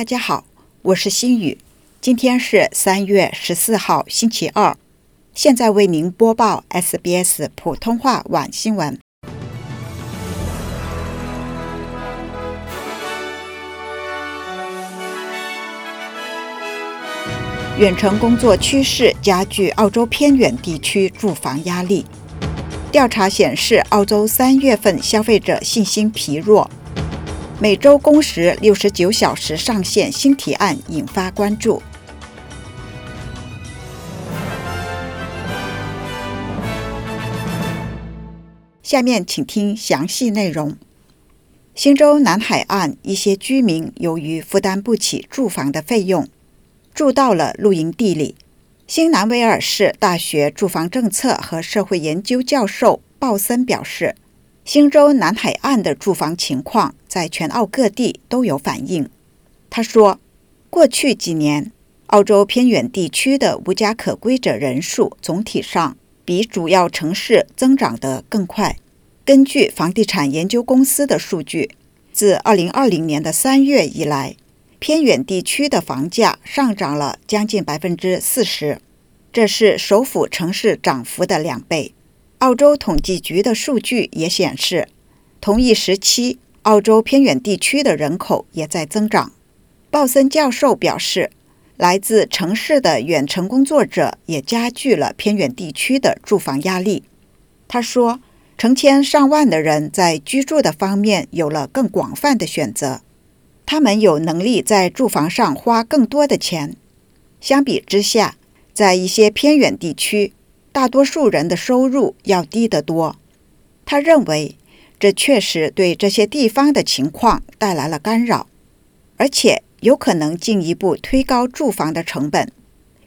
大家好，我是心雨，今天是三月十四号，星期二。现在为您播报 SBS 普通话晚新闻。远程工作趋势加剧澳洲偏远地区住房压力。调查显示，澳洲三月份消费者信心疲弱。每周工时六十九小时上限新提案引发关注。下面请听详细内容。新州南海岸一些居民由于负担不起住房的费用，住到了露营地里。新南威尔士大学住房政策和社会研究教授鲍森表示，新州南海岸的住房情况在全澳各地都有反映。他说，过去几年，澳洲偏远地区的无家可归者人数总体上。比主要城市增长得更快。根据房地产研究公司的数据，自2020年的3月以来，偏远地区的房价上涨了将近百分之四十，这是首府城市涨幅的两倍。澳洲统计局的数据也显示，同一时期，澳洲偏远地区的人口也在增长。鲍森教授表示。来自城市的远程工作者也加剧了偏远地区的住房压力。他说：“成千上万的人在居住的方面有了更广泛的选择，他们有能力在住房上花更多的钱。相比之下，在一些偏远地区，大多数人的收入要低得多。”他认为，这确实对这些地方的情况带来了干扰，而且。有可能进一步推高住房的成本，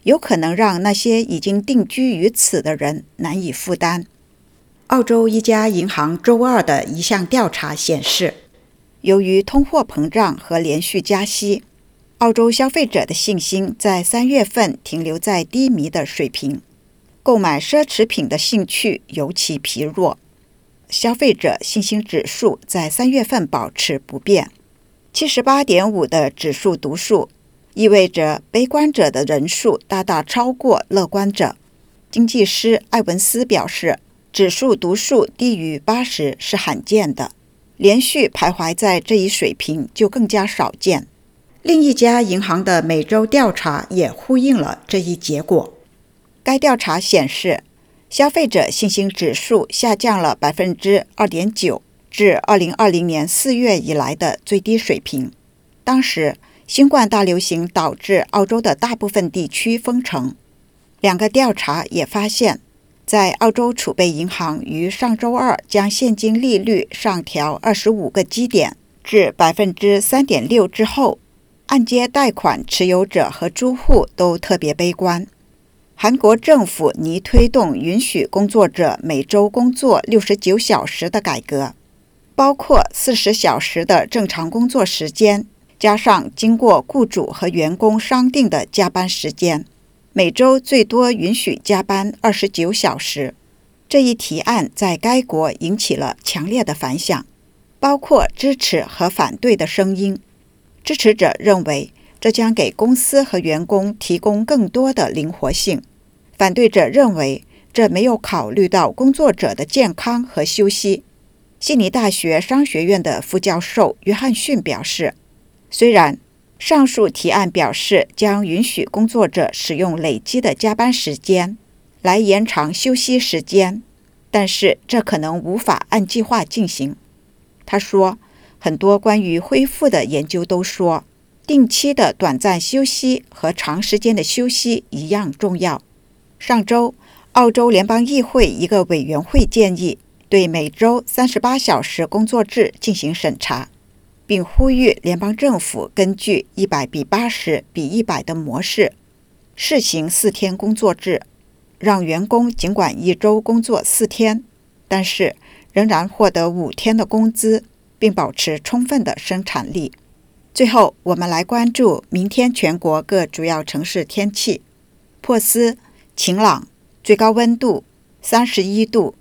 有可能让那些已经定居于此的人难以负担。澳洲一家银行周二的一项调查显示，由于通货膨胀和连续加息，澳洲消费者的信心在三月份停留在低迷的水平，购买奢侈品的兴趣尤其疲弱。消费者信心指数在三月份保持不变。七十八点五的指数读数，意味着悲观者的人数大大超过乐观者。经济师艾文斯表示，指数读数低于八十是罕见的，连续徘徊在这一水平就更加少见。另一家银行的每周调查也呼应了这一结果。该调查显示，消费者信心指数下降了百分之二点九。至二零二零年四月以来的最低水平。当时，新冠大流行导致澳洲的大部分地区封城。两个调查也发现，在澳洲储备银行于上周二将现金利率上调二十五个基点至百分之三点六之后，按揭贷款持有者和租户都特别悲观。韩国政府拟推动允许工作者每周工作六十九小时的改革。包括四十小时的正常工作时间，加上经过雇主和员工商定的加班时间，每周最多允许加班二十九小时。这一提案在该国引起了强烈的反响，包括支持和反对的声音。支持者认为这将给公司和员工提供更多的灵活性；反对者认为这没有考虑到工作者的健康和休息。悉尼大学商学院的副教授约翰逊表示，虽然上述提案表示将允许工作者使用累积的加班时间来延长休息时间，但是这可能无法按计划进行。他说，很多关于恢复的研究都说，定期的短暂休息和长时间的休息一样重要。上周，澳洲联邦议会一个委员会建议。对每周三十八小时工作制进行审查，并呼吁联邦政府根据一百比八十比一百的模式试行四天工作制，让员工尽管一周工作四天，但是仍然获得五天的工资，并保持充分的生产力。最后，我们来关注明天全国各主要城市天气：珀斯晴朗，最高温度三十一度。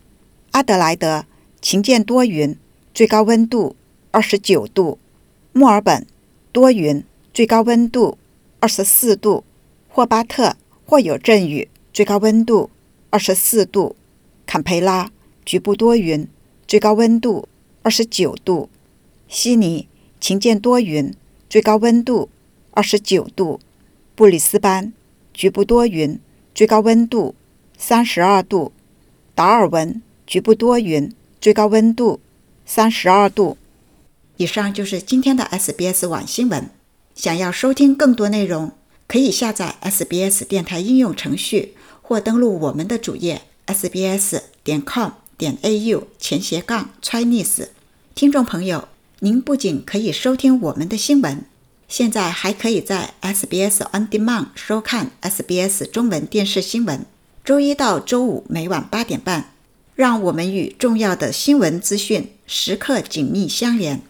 阿德莱德晴间多云，最高温度二十九度；墨尔本多云，最高温度二十四度；霍巴特或有阵雨，最高温度二十四度；坎培拉局部多云，最高温度二十九度；悉尼晴间多云，最高温度二十九度；布里斯班局部多云，最高温度三十二度；达尔文局部多云，最高温度三十二度。以上就是今天的 SBS 网新闻。想要收听更多内容，可以下载 SBS 电台应用程序，或登录我们的主页 sbs 点 com 点 au 前斜杠 Chinese。听众朋友，您不仅可以收听我们的新闻，现在还可以在 SBS On Demand 收看 SBS 中文电视新闻。周一到周五每晚八点半，让我们与重要的新闻资讯时刻紧密相连。